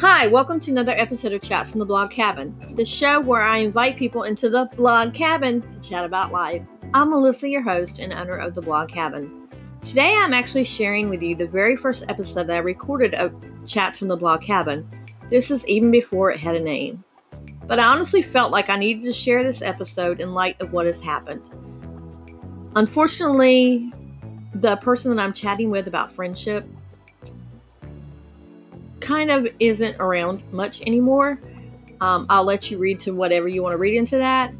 Hi, welcome to another episode of Chats from the Blog Cabin, the show where I invite people into the blog cabin to chat about life. I'm Melissa, your host and owner of the blog cabin. Today I'm actually sharing with you the very first episode that I recorded of Chats from the Blog Cabin. This is even before it had a name. But I honestly felt like I needed to share this episode in light of what has happened. Unfortunately, the person that I'm chatting with about friendship kind of isn't around much anymore. Um, I'll let you read to whatever you want to read into that.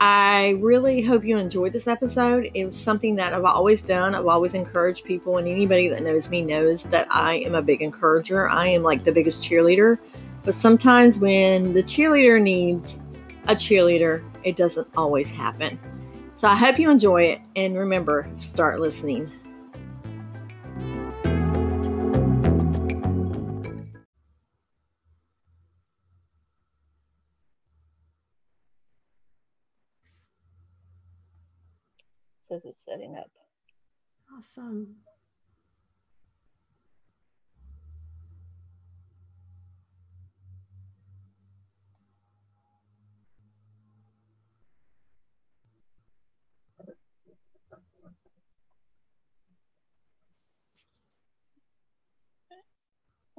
I really hope you enjoyed this episode. It was something that I've always done. I've always encouraged people, and anybody that knows me knows that I am a big encourager. I am like the biggest cheerleader. But sometimes when the cheerleader needs a cheerleader, it doesn't always happen. So I hope you enjoy it, and remember, start listening. Says it's setting up. Awesome.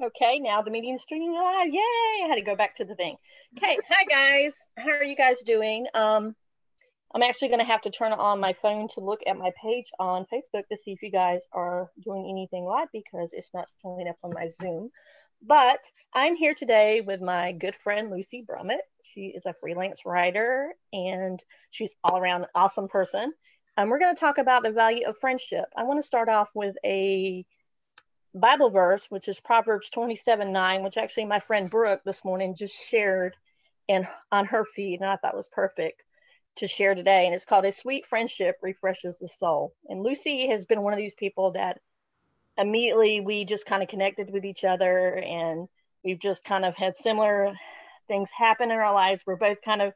Okay, now the meeting's streaming live. Yay! I had to go back to the thing. Okay, hi guys. How are you guys doing? Um, I'm actually going to have to turn on my phone to look at my page on Facebook to see if you guys are doing anything live because it's not showing up on my Zoom. But I'm here today with my good friend Lucy Brummett. She is a freelance writer and she's all around an awesome person. And we're going to talk about the value of friendship. I want to start off with a Bible verse, which is Proverbs 27 9, which actually my friend Brooke this morning just shared in on her feed, and I thought was perfect to share today, and it's called A Sweet Friendship Refreshes the Soul. And Lucy has been one of these people that immediately we just kind of connected with each other, and we've just kind of had similar things happen in our lives. We're both kind of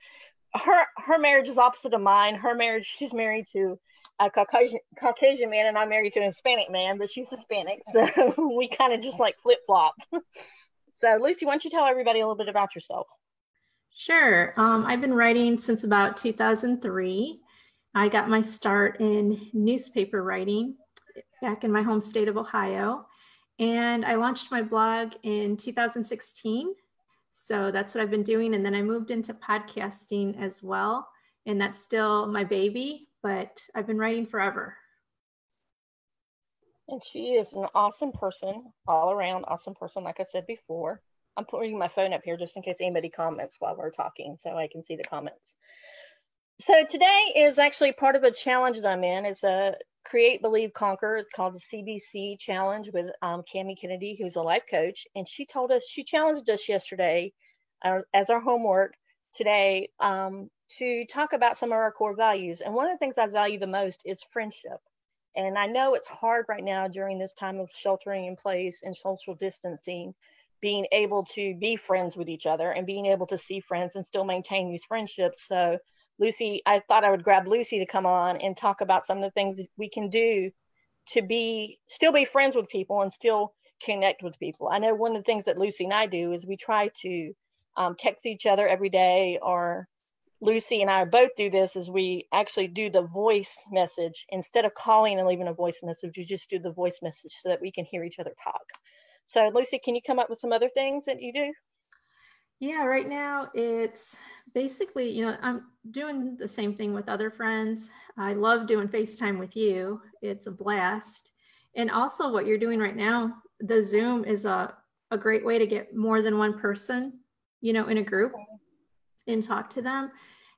her her marriage is opposite of mine. Her marriage, she's married to a Caucasian, Caucasian man, and I'm married to a Hispanic man, but she's Hispanic, so we kind of just like flip flop. so, Lucy, why don't you tell everybody a little bit about yourself? Sure. Um, I've been writing since about 2003. I got my start in newspaper writing back in my home state of Ohio. And I launched my blog in 2016. So that's what I've been doing. And then I moved into podcasting as well. And that's still my baby, but I've been writing forever. And she is an awesome person, all around awesome person, like I said before. I'm putting my phone up here just in case anybody comments while we're talking so I can see the comments. So today is actually part of a challenge that I'm in. It's a Create, Believe, Conquer. It's called the CBC Challenge with um, Cami Kennedy, who's a life coach. And she told us, she challenged us yesterday uh, as our homework today um, to talk about some of our core values. And one of the things I value the most is friendship. And I know it's hard right now during this time of sheltering in place and social distancing being able to be friends with each other and being able to see friends and still maintain these friendships. So, Lucy, I thought I would grab Lucy to come on and talk about some of the things that we can do to be still be friends with people and still connect with people. I know one of the things that Lucy and I do is we try to um, text each other every day, or Lucy and I both do this is we actually do the voice message instead of calling and leaving a voice message. We just do the voice message so that we can hear each other talk. So, Lucy, can you come up with some other things that you do? Yeah, right now it's basically, you know, I'm doing the same thing with other friends. I love doing FaceTime with you, it's a blast. And also, what you're doing right now, the Zoom is a, a great way to get more than one person, you know, in a group and talk to them.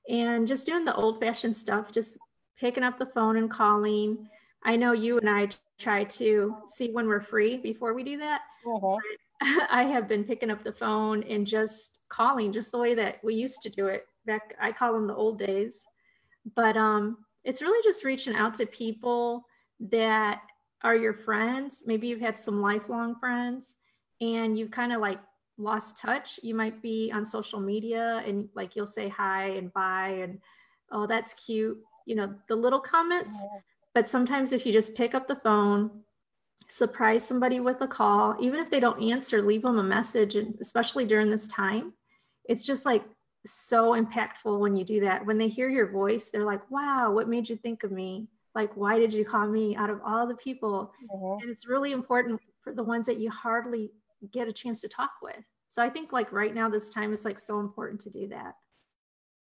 And just doing the old fashioned stuff, just picking up the phone and calling. I know you and I try to see when we're free before we do that. Uh-huh. I have been picking up the phone and just calling just the way that we used to do it back. I call them the old days, but um, it's really just reaching out to people that are your friends. Maybe you've had some lifelong friends and you've kind of like lost touch. You might be on social media and like you'll say hi and bye and oh, that's cute. You know, the little comments. Uh-huh. But sometimes if you just pick up the phone surprise somebody with a call even if they don't answer leave them a message and especially during this time it's just like so impactful when you do that. When they hear your voice they're like wow what made you think of me? Like why did you call me out of all the people? Mm-hmm. and it's really important for the ones that you hardly get a chance to talk with. So i think like right now this time is like so important to do that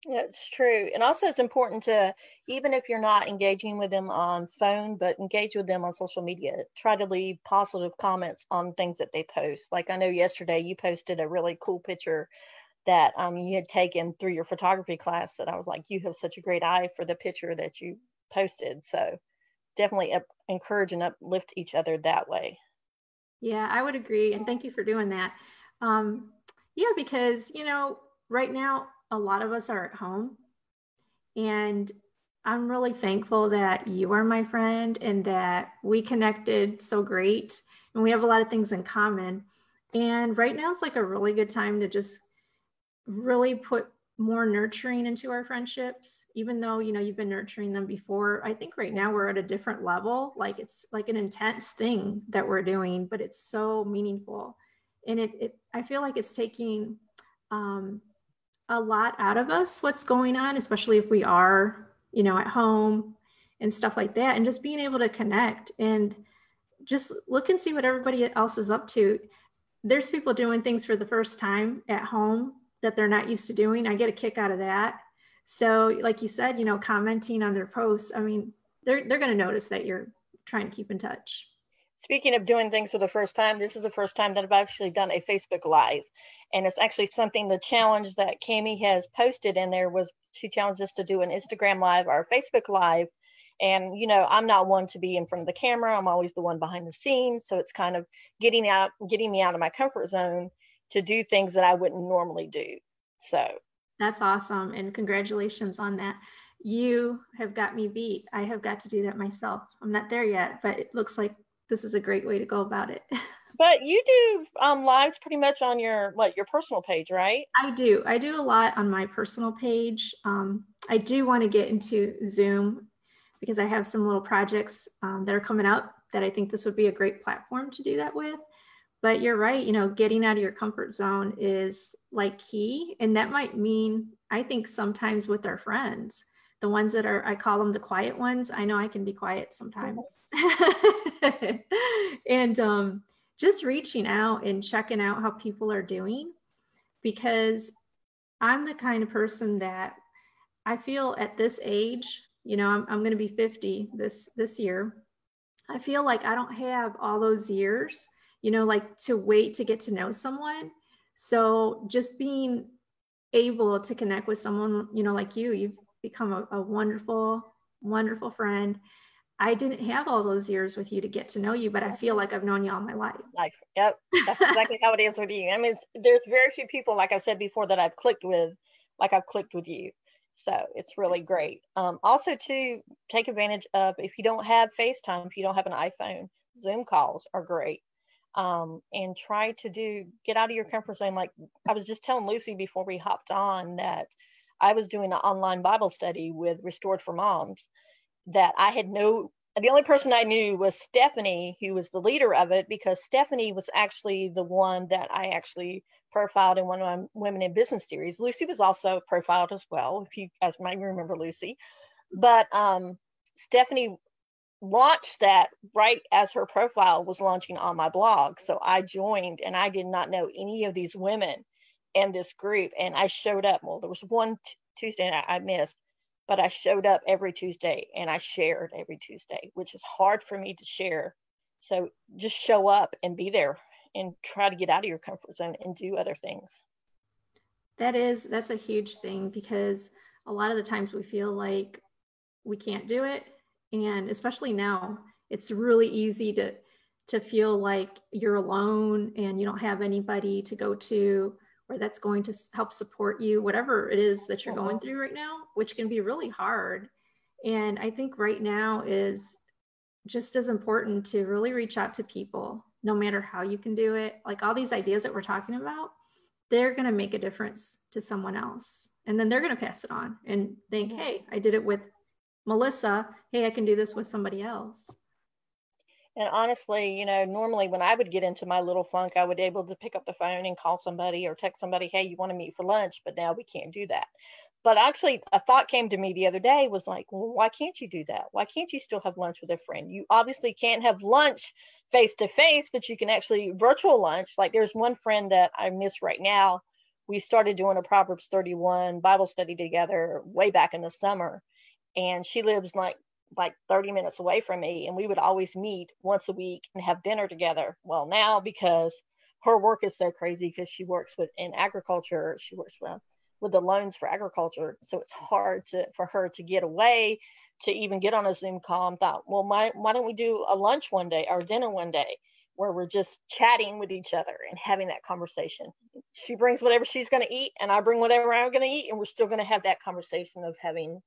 that's true. And also, it's important to, even if you're not engaging with them on phone, but engage with them on social media. Try to leave positive comments on things that they post. Like I know yesterday you posted a really cool picture that um, you had taken through your photography class that I was like, you have such a great eye for the picture that you posted. So definitely up, encourage and uplift each other that way. Yeah, I would agree. And thank you for doing that. Um, yeah, because, you know, right now, a lot of us are at home. And I'm really thankful that you are my friend and that we connected so great and we have a lot of things in common. And right now is like a really good time to just really put more nurturing into our friendships even though you know you've been nurturing them before i think right now we're at a different level like it's like an intense thing that we're doing but it's so meaningful and it, it i feel like it's taking um, a lot out of us what's going on especially if we are you know at home and stuff like that and just being able to connect and just look and see what everybody else is up to. There's people doing things for the first time at home that they're not used to doing. I get a kick out of that. So like you said you know commenting on their posts i mean they're, they're going to notice that you're trying to keep in touch speaking of doing things for the first time this is the first time that i've actually done a facebook live and it's actually something the challenge that Cami has posted in there was she challenged us to do an Instagram live or a Facebook live. And you know, I'm not one to be in front of the camera. I'm always the one behind the scenes. So it's kind of getting out, getting me out of my comfort zone to do things that I wouldn't normally do. So that's awesome. And congratulations on that. You have got me beat. I have got to do that myself. I'm not there yet, but it looks like this is a great way to go about it. But you do um, lives pretty much on your what your personal page, right? I do. I do a lot on my personal page. Um, I do want to get into Zoom because I have some little projects um, that are coming up that I think this would be a great platform to do that with. But you're right. You know, getting out of your comfort zone is like key, and that might mean I think sometimes with our friends the ones that are i call them the quiet ones i know i can be quiet sometimes and um, just reaching out and checking out how people are doing because I'm the kind of person that I feel at this age, you know, I'm, I'm going to be 50 this this year. I feel like I don't have all those years, you know, like to wait to get to know someone. So just being able to connect with someone, you know, like you, you've become a, a wonderful, wonderful friend. I didn't have all those years with you to get to know you, but I feel like I've known you all my life. Life. Yep. That's exactly how it is with you. I mean, there's very few people, like I said before, that I've clicked with, like I've clicked with you. So it's really great. Um, also, to take advantage of if you don't have FaceTime, if you don't have an iPhone, Zoom calls are great. Um, and try to do get out of your comfort zone. Like I was just telling Lucy before we hopped on that I was doing an online Bible study with Restored for Moms that I had no the only person I knew was Stephanie, who was the leader of it, because Stephanie was actually the one that I actually profiled in one of my Women in Business series. Lucy was also profiled as well, if you guys might remember Lucy. But um, Stephanie launched that right as her profile was launching on my blog. So I joined and I did not know any of these women in this group. And I showed up. Well, there was one t- Tuesday I missed but I showed up every Tuesday and I shared every Tuesday, which is hard for me to share. So just show up and be there and try to get out of your comfort zone and do other things. That is, that's a huge thing because a lot of the times we feel like we can't do it. And especially now, it's really easy to to feel like you're alone and you don't have anybody to go to or that's going to help support you, whatever it is that you're going mm-hmm. through right now, which can be really hard. And I think right now is just as important to really reach out to people, no matter how you can do it. Like all these ideas that we're talking about, they're going to make a difference to someone else. And then they're going to pass it on and think, hey, I did it with Melissa. Hey, I can do this with somebody else. And honestly, you know, normally when I would get into my little funk, I would be able to pick up the phone and call somebody or text somebody, hey, you want to meet for lunch? But now we can't do that. But actually, a thought came to me the other day was like, well, why can't you do that? Why can't you still have lunch with a friend? You obviously can't have lunch face to face, but you can actually virtual lunch. Like there's one friend that I miss right now. We started doing a Proverbs 31 Bible study together way back in the summer. And she lives like like 30 minutes away from me and we would always meet once a week and have dinner together. Well now because her work is so crazy because she works with in agriculture she works with with the loans for agriculture so it's hard to for her to get away to even get on a zoom call. And thought well my, why don't we do a lunch one day or dinner one day where we're just chatting with each other and having that conversation? She brings whatever she's going to eat and i bring whatever i'm going to eat and we're still going to have that conversation of having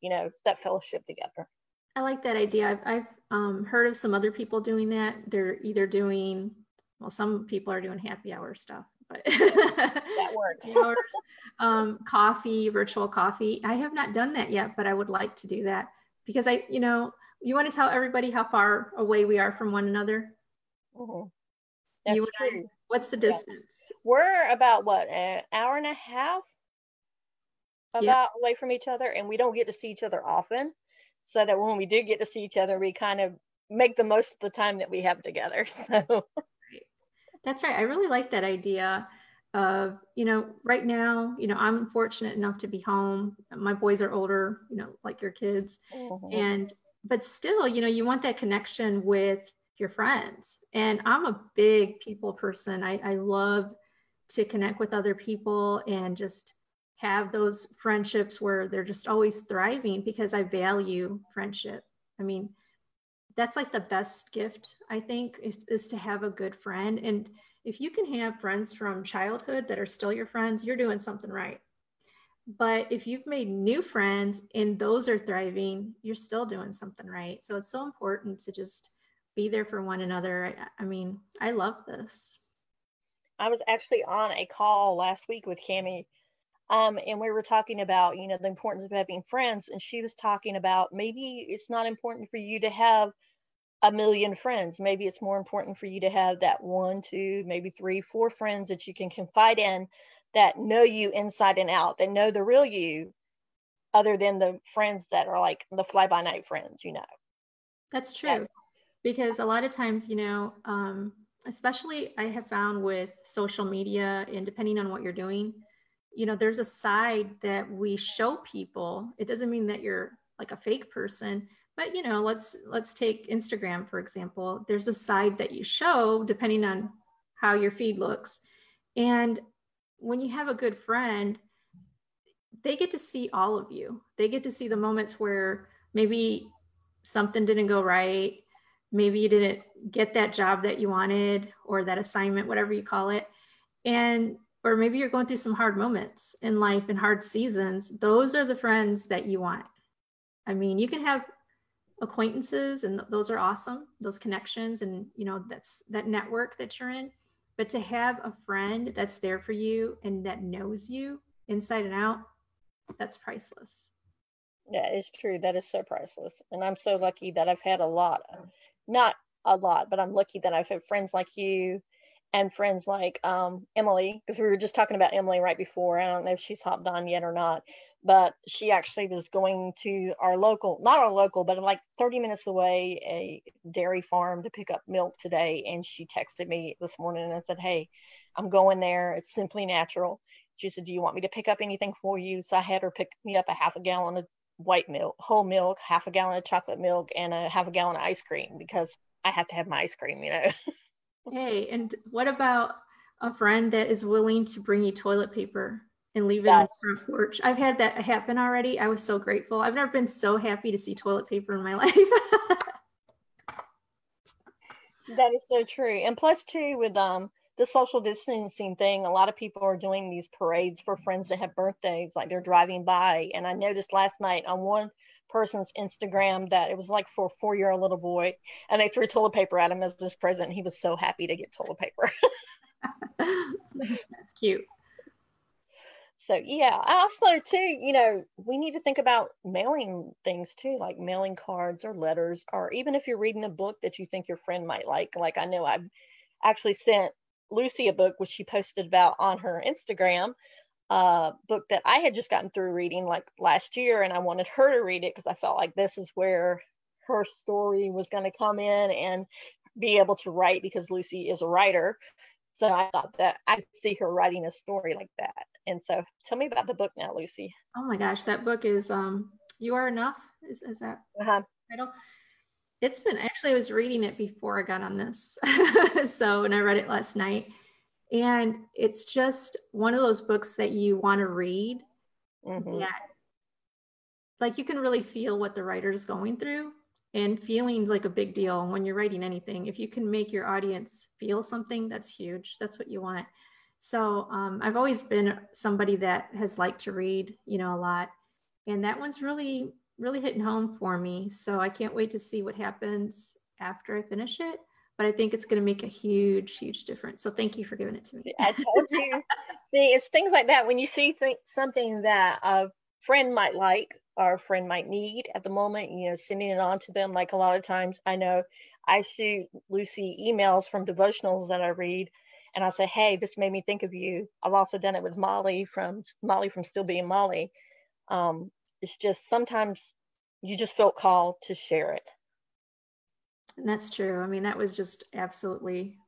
you know that fellowship together I like that idea. I've, I've um, heard of some other people doing that. They're either doing, well, some people are doing happy hour stuff, but that works. hours, um, coffee, virtual coffee. I have not done that yet, but I would like to do that because I, you know, you want to tell everybody how far away we are from one another. Mm-hmm. That's you true. I, what's the distance? Yeah. We're about what an hour and a half about yep. away from each other, and we don't get to see each other often so that when we do get to see each other, we kind of make the most of the time that we have together. So that's right. I really like that idea of, you know, right now, you know, I'm fortunate enough to be home. My boys are older, you know, like your kids. Mm-hmm. And, but still, you know, you want that connection with your friends. And I'm a big people person. I, I love to connect with other people and just have those friendships where they're just always thriving because I value friendship. I mean, that's like the best gift, I think, is, is, to have a good friend. And if you can have friends from childhood that are still your friends, you're doing something right. But if you've made new friends and those are thriving, you're still doing something right. So it's so important to just be there for one another. I, I mean, I love this. I was actually on a call last week with Cami um, and we were talking about, you know, the importance of having friends. And she was talking about maybe it's not important for you to have a million friends. Maybe it's more important for you to have that one, two, maybe three, four friends that you can confide in that know you inside and out, that know the real you, other than the friends that are like the fly by night friends, you know. That's true. Yeah. Because a lot of times, you know, um, especially I have found with social media and depending on what you're doing, you know there's a side that we show people. It doesn't mean that you're like a fake person but you know let's let's take instagram for example. There's a side that you show depending on how your feed looks. And when you have a good friend they get to see all of you. They get to see the moments where maybe something didn't go right. Maybe you didn't get that job that you wanted or that assignment whatever you call it. And or maybe you're going through some hard moments in life and hard seasons, those are the friends that you want. I mean, you can have acquaintances and those are awesome, those connections and you know that's that network that you're in, but to have a friend that's there for you and that knows you inside and out, that's priceless. Yeah, it's true. That is so priceless. And I'm so lucky that I've had a lot, not a lot, but I'm lucky that I've had friends like you and friends like um, Emily, because we were just talking about Emily right before. I don't know if she's hopped on yet or not, but she actually was going to our local, not our local, but like 30 minutes away, a dairy farm to pick up milk today. And she texted me this morning and said, Hey, I'm going there. It's simply natural. She said, Do you want me to pick up anything for you? So I had her pick me up a half a gallon of white milk, whole milk, half a gallon of chocolate milk, and a half a gallon of ice cream because I have to have my ice cream, you know. Hey, and what about a friend that is willing to bring you toilet paper and leave it yes. on the front porch? I've had that happen already. I was so grateful. I've never been so happy to see toilet paper in my life. that is so true. And plus, too, with um the social distancing thing, a lot of people are doing these parades for friends that have birthdays, like they're driving by. And I noticed last night on one person's Instagram that it was like for a four year old little boy, and they threw toilet paper at him as this present. He was so happy to get toilet paper. That's cute. so yeah, I also too, you know, we need to think about mailing things too, like mailing cards or letters, or even if you're reading a book that you think your friend might like. Like I know I've actually sent Lucy a book which she posted about on her Instagram, a book that I had just gotten through reading like last year, and I wanted her to read it because I felt like this is where her story was going to come in and be able to write because Lucy is a writer. So I thought that I see her writing a story like that. And so tell me about the book now, Lucy. Oh my gosh, that book is um You Are Enough. Is, is that uh-huh. title? It's been actually I was reading it before I got on this. so and I read it last night. And it's just one of those books that you want to read mm-hmm. that like you can really feel what the writer is going through and feelings like a big deal when you're writing anything. If you can make your audience feel something that's huge. That's what you want. So um, i've always been somebody that has liked to read you know a lot. And that one's really really hitting home for me. So i can't wait to see what happens after i finish it but i think it's going to make a huge huge difference so thank you for giving it to me i told you see it's things like that when you see th- something that a friend might like or a friend might need at the moment, you know, sending it on to them. Like a lot of times I know I see Lucy emails from devotionals that I read and I say, Hey, this made me think of you. I've also done it with Molly from Molly from Still Being Molly. Um, it's just sometimes you just felt called to share it. And that's true. I mean, that was just absolutely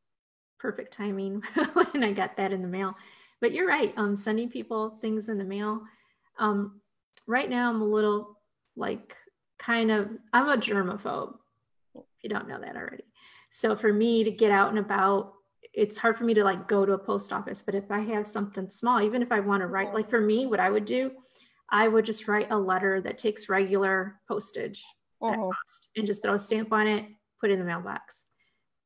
perfect timing when I got that in the mail. But you're right. Um, sending people things in the mail. Um, right now I'm a little like kind of I'm a germaphobe. If you don't know that already. So for me to get out and about, it's hard for me to like go to a post office. But if I have something small, even if I want to write, like for me, what I would do, I would just write a letter that takes regular postage uh-huh. and just throw a stamp on it, put in the mailbox.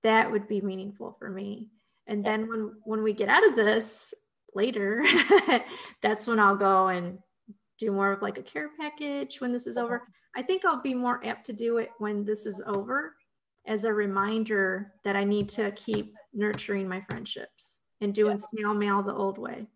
That would be meaningful for me. And then when when we get out of this later, that's when I'll go and do more of like a care package when this is over. I think I'll be more apt to do it when this is over as a reminder that I need to keep nurturing my friendships and doing snail mail the old way.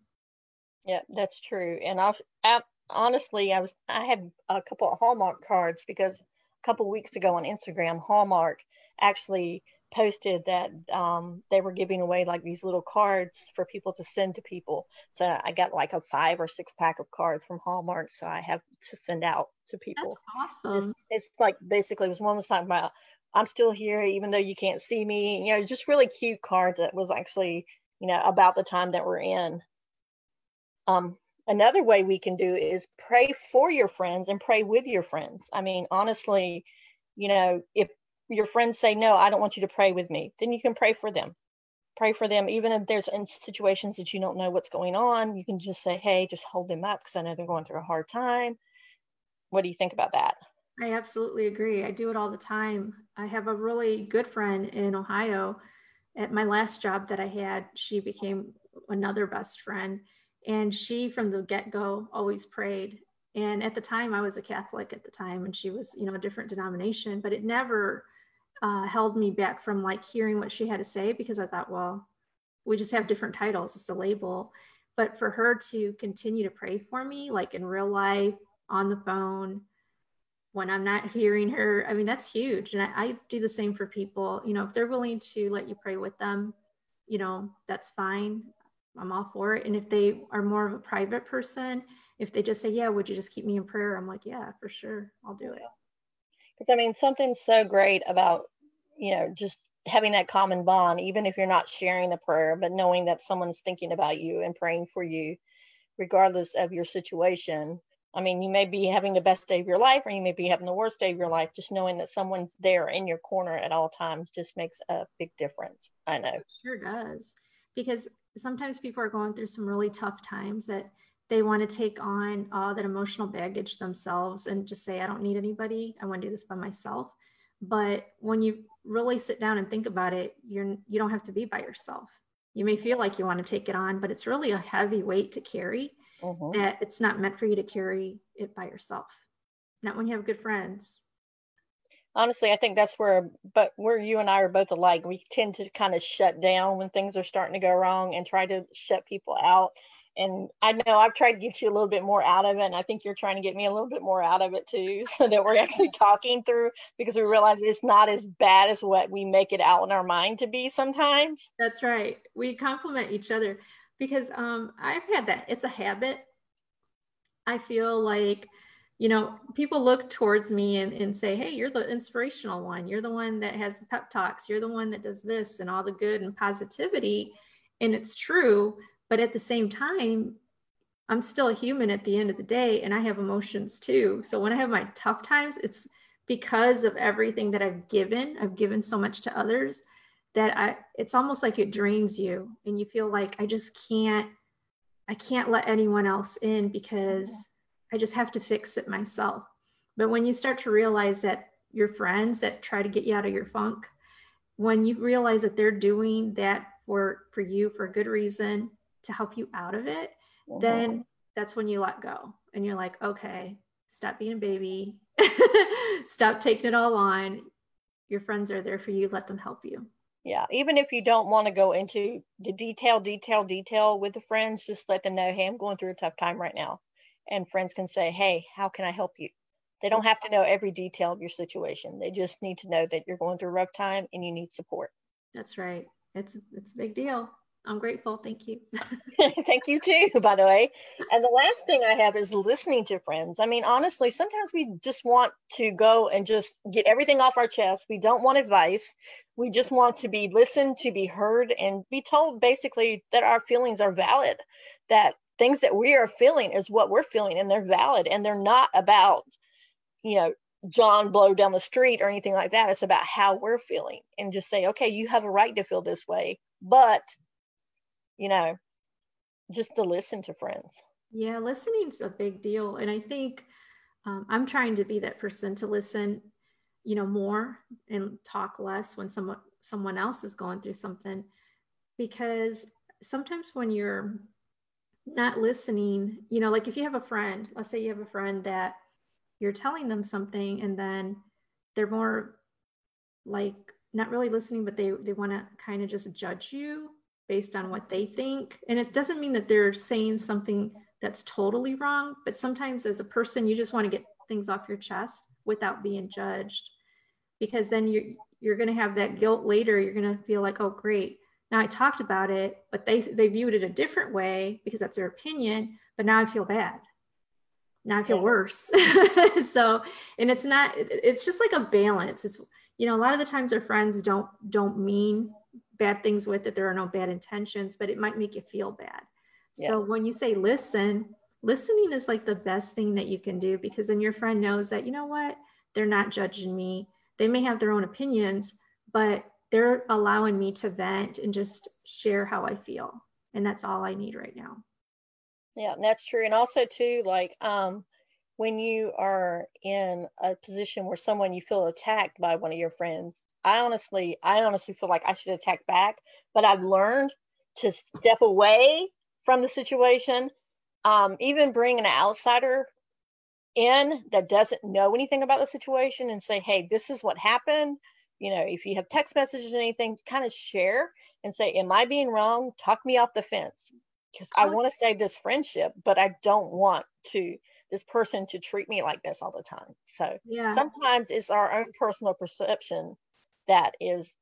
Yeah, that's true. And I've, I, honestly, I was I had a couple of Hallmark cards because a couple weeks ago on Instagram, Hallmark actually posted that um, they were giving away like these little cards for people to send to people. So I got like a five or six pack of cards from Hallmark. So I have to send out to people. That's awesome. Just, it's like basically, it was one was talking about, I'm still here, even though you can't see me. You know, just really cute cards. That was actually, you know, about the time that we're in. Um, another way we can do is pray for your friends and pray with your friends. I mean, honestly, you know, if your friends say, No, I don't want you to pray with me, then you can pray for them. Pray for them, even if there's in situations that you don't know what's going on. You can just say, Hey, just hold them up because I know they're going through a hard time. What do you think about that? I absolutely agree. I do it all the time. I have a really good friend in Ohio. At my last job that I had, she became another best friend. And she, from the get go, always prayed. And at the time, I was a Catholic at the time, and she was, you know, a different denomination, but it never uh, held me back from like hearing what she had to say because I thought, well, we just have different titles. It's a label. But for her to continue to pray for me, like in real life, on the phone, when I'm not hearing her, I mean, that's huge. And I, I do the same for people. You know, if they're willing to let you pray with them, you know, that's fine. I'm all for it. And if they are more of a private person, if they just say, Yeah, would you just keep me in prayer? I'm like, Yeah, for sure. I'll do it. Because I mean, something so great about, you know, just having that common bond, even if you're not sharing the prayer, but knowing that someone's thinking about you and praying for you, regardless of your situation. I mean, you may be having the best day of your life or you may be having the worst day of your life. Just knowing that someone's there in your corner at all times just makes a big difference. I know. It sure does. Because sometimes people are going through some really tough times that they want to take on all that emotional baggage themselves and just say, I don't need anybody. I want to do this by myself. But when you really sit down and think about it, you're you don't have to be by yourself. You may feel like you want to take it on, but it's really a heavy weight to carry uh-huh. that it's not meant for you to carry it by yourself. Not when you have good friends. Honestly, I think that's where but where you and I are both alike. We tend to kind of shut down when things are starting to go wrong and try to shut people out and I know I've tried to get you a little bit more out of it, and I think you're trying to get me a little bit more out of it too, so that we're actually talking through because we realize it's not as bad as what we make it out in our mind to be sometimes. That's right. We complement each other because um, I've had that. It's a habit. I feel like, you know, people look towards me and, and say, hey, you're the inspirational one. You're the one that has the pep talks. You're the one that does this and all the good and positivity. And it's true but at the same time, I'm still a human at the end of the day and I have emotions too. So when I have my tough times, it's because of everything that I've given. I've given so much to others that I it's almost like it drains you and you feel like I just can't I can't let anyone else in because I just have to fix it myself. But when you start to realize that your friends that try to get you out of your funk, when you realize that they're doing that for for you for a good reason to help you out of it, mm-hmm. then that's when you let go and you're like, okay, stop being a baby, stop taking it all on. Your friends are there for you. Let them help you. Yeah. Even if you don't want to go into the detail, detail, detail with the friends, just let them know, hey, I'm going through a tough time right now. And friends can say, hey, how can I help you? They don't have to know every detail of your situation. They just need to know that you're going through a rough time and you need support. That's right. It's it's a big deal. I'm grateful. Thank you. Thank you too, by the way. And the last thing I have is listening to friends. I mean, honestly, sometimes we just want to go and just get everything off our chest. We don't want advice. We just want to be listened, to be heard, and be told basically that our feelings are valid, that things that we are feeling is what we're feeling, and they're valid, and they're not about, you know, John blow down the street or anything like that. It's about how we're feeling and just say, okay, you have a right to feel this way, but you know, just to listen to friends. Yeah, listening's a big deal. And I think um, I'm trying to be that person to listen, you know, more and talk less when someone someone else is going through something. Because sometimes when you're not listening, you know, like if you have a friend, let's say you have a friend that you're telling them something and then they're more like not really listening, but they they want to kind of just judge you based on what they think. And it doesn't mean that they're saying something that's totally wrong, but sometimes as a person, you just want to get things off your chest without being judged. Because then you're you're gonna have that guilt later. You're gonna feel like, oh great, now I talked about it, but they they viewed it a different way because that's their opinion, but now I feel bad. Now I feel worse. so, and it's not, it's just like a balance. It's, you know, a lot of the times our friends don't don't mean bad things with it. There are no bad intentions, but it might make you feel bad. Yeah. So when you say listen, listening is like the best thing that you can do because then your friend knows that, you know what, they're not judging me. They may have their own opinions, but they're allowing me to vent and just share how I feel. And that's all I need right now. Yeah, that's true. And also too, like um when you are in a position where someone you feel attacked by one of your friends, I honestly, I honestly feel like I should attack back, but I've learned to step away from the situation. Um, even bring an outsider in that doesn't know anything about the situation and say, hey, this is what happened. You know, if you have text messages or anything, kind of share and say, am I being wrong? Talk me off the fence because I want to save this friendship, but I don't want to this person to treat me like this all the time. So yeah. sometimes it's our own personal perception that is,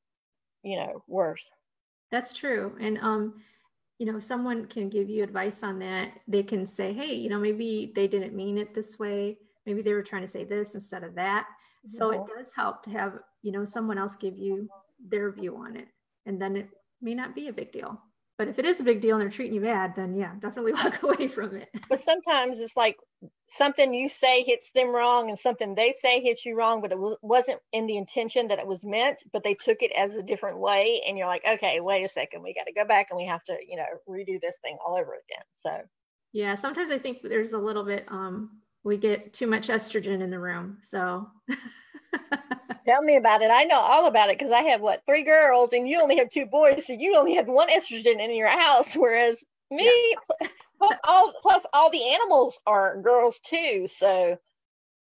you know, worse. That's true. And, um, you know, someone can give you advice on that. They can say, hey, you know, maybe they didn't mean it this way. Maybe they were trying to say this instead of that. So it mm-hmm. does help to have, you know, someone else give you their view on it. And then it may not be a big deal. But if it is a big deal and they're treating you bad, then yeah, definitely walk away from it. But sometimes it's like something you say hits them wrong and something they say hits you wrong, but it w- wasn't in the intention that it was meant, but they took it as a different way. And you're like, okay, wait a second, we got to go back and we have to, you know, redo this thing all over again. So, yeah, sometimes I think there's a little bit, um, we get too much estrogen in the room. So, Tell me about it. I know all about it because I have what three girls and you only have two boys, so you only had one estrogen in your house, whereas me yeah. plus all plus all the animals are girls too. So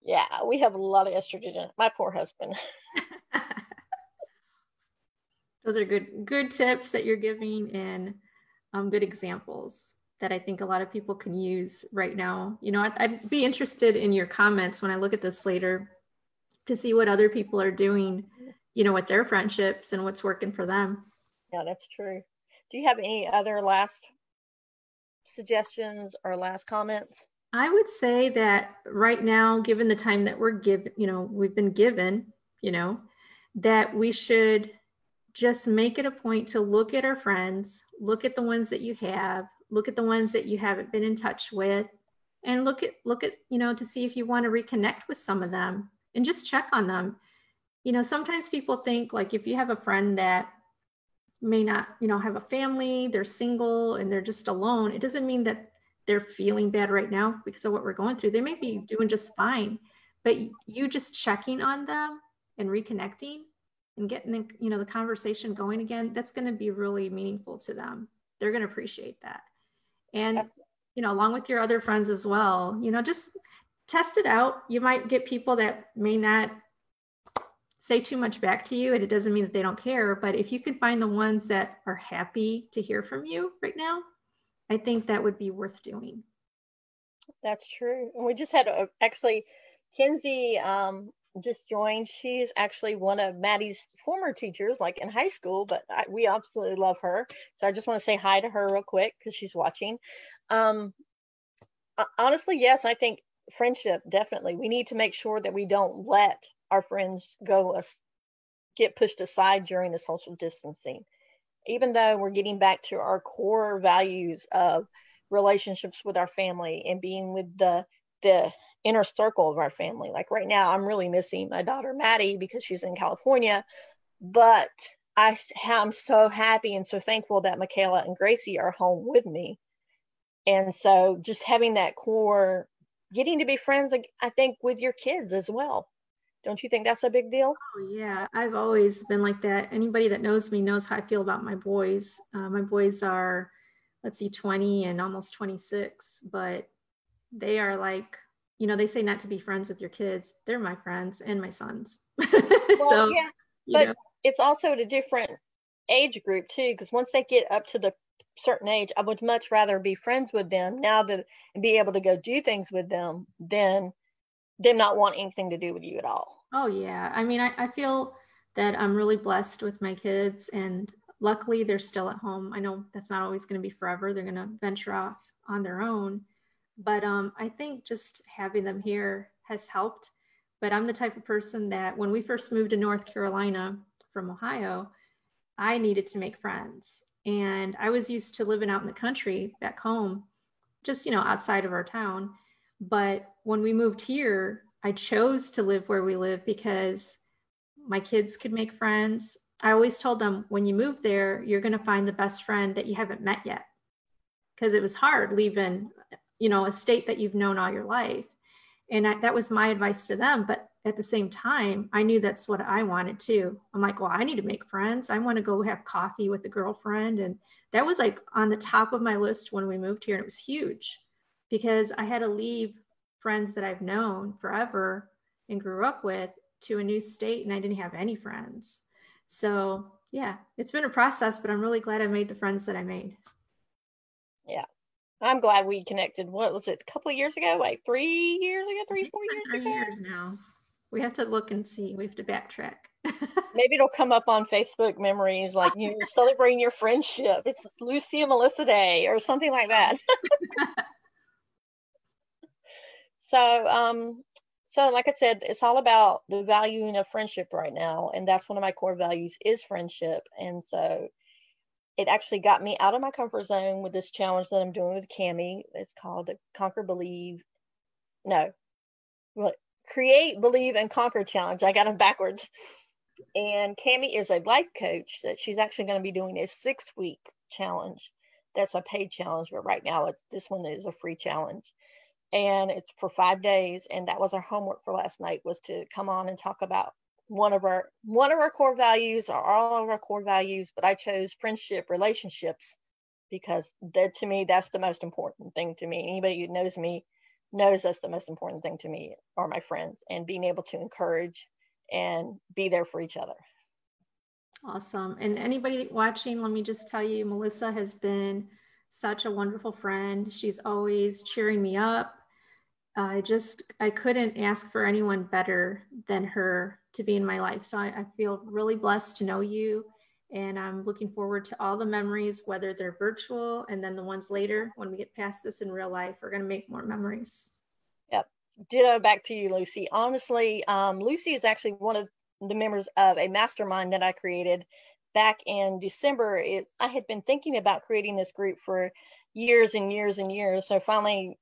yeah, we have a lot of estrogen in it. My poor husband. Those are good good tips that you're giving and um, good examples. That I think a lot of people can use right now. You know, I'd, I'd be interested in your comments when I look at this later to see what other people are doing, you know, with their friendships and what's working for them. Yeah, that's true. Do you have any other last suggestions or last comments? I would say that right now, given the time that we're given, you know, we've been given, you know, that we should just make it a point to look at our friends, look at the ones that you have, look at the ones that you haven't been in touch with, and look at look at, you know, to see if you want to reconnect with some of them and just check on them. You know, sometimes people think like if you have a friend that may not, you know, have a family, they're single and they're just alone, it doesn't mean that they're feeling bad right now because of what we're going through. They may be doing just fine, but you just checking on them and reconnecting and getting the, you know the conversation going again, that's going to be really meaningful to them. They're going to appreciate that. And you know, along with your other friends as well, you know, just test it out. You might get people that may not say too much back to you and it doesn't mean that they don't care but if you can find the ones that are happy to hear from you right now i think that would be worth doing that's true and we just had a, actually kinsey um, just joined. She's actually one of maddie's former teachers like in high school but I, we absolutely love her. So i just want to say hi to her real quick because she's watching. Um, honestly yes i think friendship definitely. We need to make sure that we don't let our friends go get pushed aside during the social distancing. Even though we're getting back to our core values of relationships with our family and being with the the inner circle of our family. Like right now, I'm really missing my daughter Maddie because she's in California, but I am so happy and so thankful that Michaela and Gracie are home with me. And so just having that core, getting to be friends, I think, with your kids as well. Don't you think that's a big deal? Oh, yeah. I've always been like that. Anybody that knows me knows how I feel about my boys. Uh, my boys are, let's see, 20 and almost 26, but they are like, you know, they say not to be friends with your kids. They're my friends and my sons. well, so, yeah, but know. it's also a different age group too, because once they get up to the certain age, I would much rather be friends with them now to and be able to go do things with them than them not want anything to do with you at all. Oh, yeah. I mean, I, I feel that I'm really blessed with my kids, and luckily they're still at home. I know that's not always going to be forever, they're going to venture off on their own. But um, I think just having them here has helped. But I'm the type of person that when we first moved to North Carolina from Ohio, I needed to make friends. And I was used to living out in the country back home, just, you know, outside of our town. But when we moved here, I chose to live where we live because my kids could make friends. I always told them when you move there, you're going to find the best friend that you haven't met yet. Because it was hard leaving, you know, a state that you've known all your life. And I, that was my advice to them. But at the same time, I knew that's what I wanted too. I'm like, well, I need to make friends. I want to go have coffee with a girlfriend. And that was like on the top of my list when we moved here. And it was huge because I had to leave friends that I've known forever and grew up with to a new state and I didn't have any friends. So, yeah, it's been a process, but I'm really glad I made the friends that I made. Yeah. I'm glad we connected. What was it? A couple of years ago? Like three years ago, three, four years three ago? years now. We have to look and see. We have to backtrack. Maybe it'll come up on Facebook memories, like you celebrating your friendship. It's Lucy and Melissa Day or something like that. So, um, so like I said, it's all about the valuing of friendship right now, and that's one of my core values is friendship. And so, it actually got me out of my comfort zone with this challenge that I'm doing with Cami. It's called Conquer Believe. No, what Create, Believe, and Conquer Challenge. I got them backwards. And Cami is a life coach that she's actually going to be doing a six week challenge. That's a paid challenge, but right now it's this one is a free challenge and it's for five days and that was our homework for last night was to come on and talk about one of our one of our core values or all of our core values but i chose friendship relationships because that to me that's the most important thing to me anybody who knows me knows that's the most important thing to me are my friends and being able to encourage and be there for each other awesome and anybody watching let me just tell you melissa has been such a wonderful friend. She's always cheering me up. I just, I couldn't ask for anyone better than her to be in my life. So I, I feel really blessed to know you. And I'm looking forward to all the memories, whether they're virtual and then the ones later when we get past this in real life, we're going to make more memories. Yep. Ditto back to you, Lucy. Honestly, um, Lucy is actually one of the members of a mastermind that I created back in December. It's I had been thinking about creating this group for years and years and years. So finally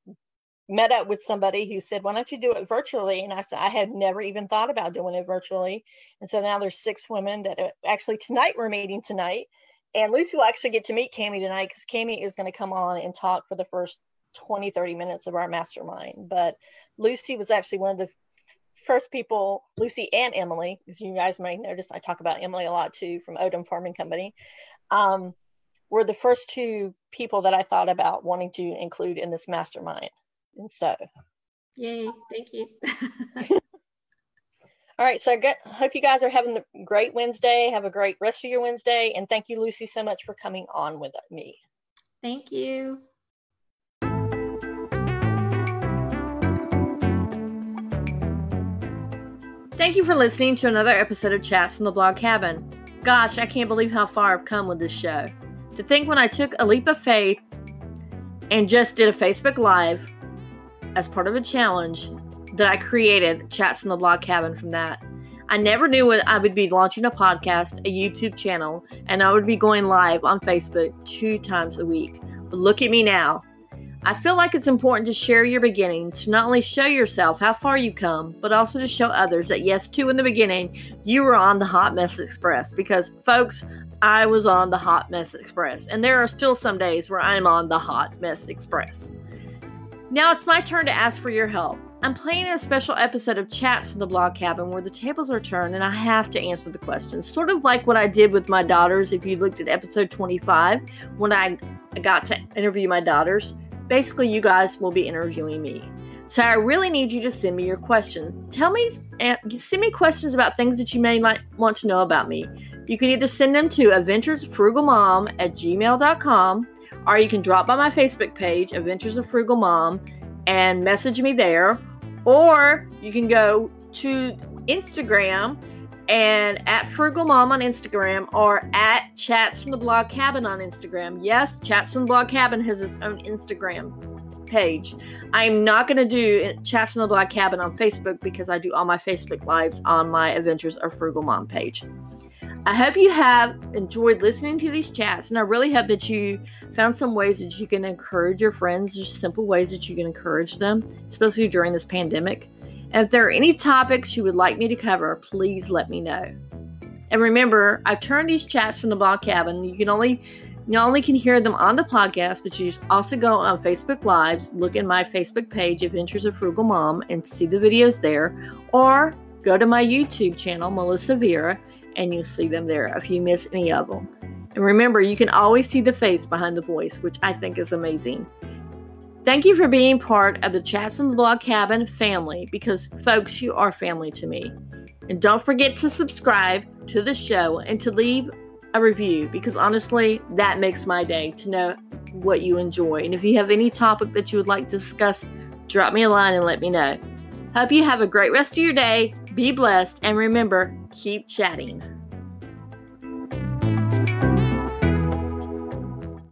met up with somebody who said, Why don't you do it virtually? And I said, I had never even thought about doing it virtually. And so now there's six women that are, actually tonight we're meeting tonight. And Lucy will actually get to meet Cami tonight because Cami is going to come on and talk for the first 20, 30 minutes of our mastermind. But Lucy was actually one of the first people, Lucy and Emily, as you guys may notice, I talk about Emily a lot too from Odom Farming Company, um, were the first two people that I thought about wanting to include in this mastermind. And so, yay, thank you. All right, so I get, hope you guys are having a great Wednesday. Have a great rest of your Wednesday. And thank you, Lucy, so much for coming on with me. Thank you. Thank you for listening to another episode of Chats from the Blog Cabin. Gosh, I can't believe how far I've come with this show. To think when I took a leap of faith and just did a Facebook Live as part of a challenge that I created Chats in the Blog Cabin from that. I never knew when I would be launching a podcast, a YouTube channel, and I would be going live on Facebook two times a week. But look at me now. I feel like it's important to share your beginnings, to not only show yourself how far you come, but also to show others that yes, too, in the beginning, you were on the Hot Mess Express. Because, folks, I was on the Hot Mess Express, and there are still some days where I'm on the Hot Mess Express. Now it's my turn to ask for your help. I'm playing a special episode of Chats from the Blog Cabin where the tables are turned and I have to answer the questions. Sort of like what I did with my daughters if you looked at episode 25 when I got to interview my daughters basically you guys will be interviewing me. So I really need you to send me your questions. Tell me, eh, send me questions about things that you may like want to know about me. You can either send them to adventuresfrugalmom at gmail.com or you can drop by my Facebook page, Adventures of Frugal Mom, and message me there. Or you can go to Instagram and at Frugal Mom on Instagram or at Chats from the Blog Cabin on Instagram. Yes, Chats from the Blog Cabin has its own Instagram page. I'm not going to do Chats from the Blog Cabin on Facebook because I do all my Facebook lives on my Adventures of Frugal Mom page. I hope you have enjoyed listening to these chats, and I really hope that you found some ways that you can encourage your friends, just simple ways that you can encourage them, especially during this pandemic. And if there are any topics you would like me to cover, please let me know. And remember, I've turned these chats from the blog cabin. You can only not only can hear them on the podcast, but you also go on Facebook Lives, look in my Facebook page, Adventures of Frugal Mom, and see the videos there, or go to my YouTube channel, Melissa Vera, and you'll see them there if you miss any of them. And remember, you can always see the face behind the voice, which I think is amazing. Thank you for being part of the Chats from the Blog Cabin family because, folks, you are family to me. And don't forget to subscribe to the show and to leave a review because honestly, that makes my day to know what you enjoy. And if you have any topic that you would like to discuss, drop me a line and let me know. Hope you have a great rest of your day. Be blessed and remember, keep chatting.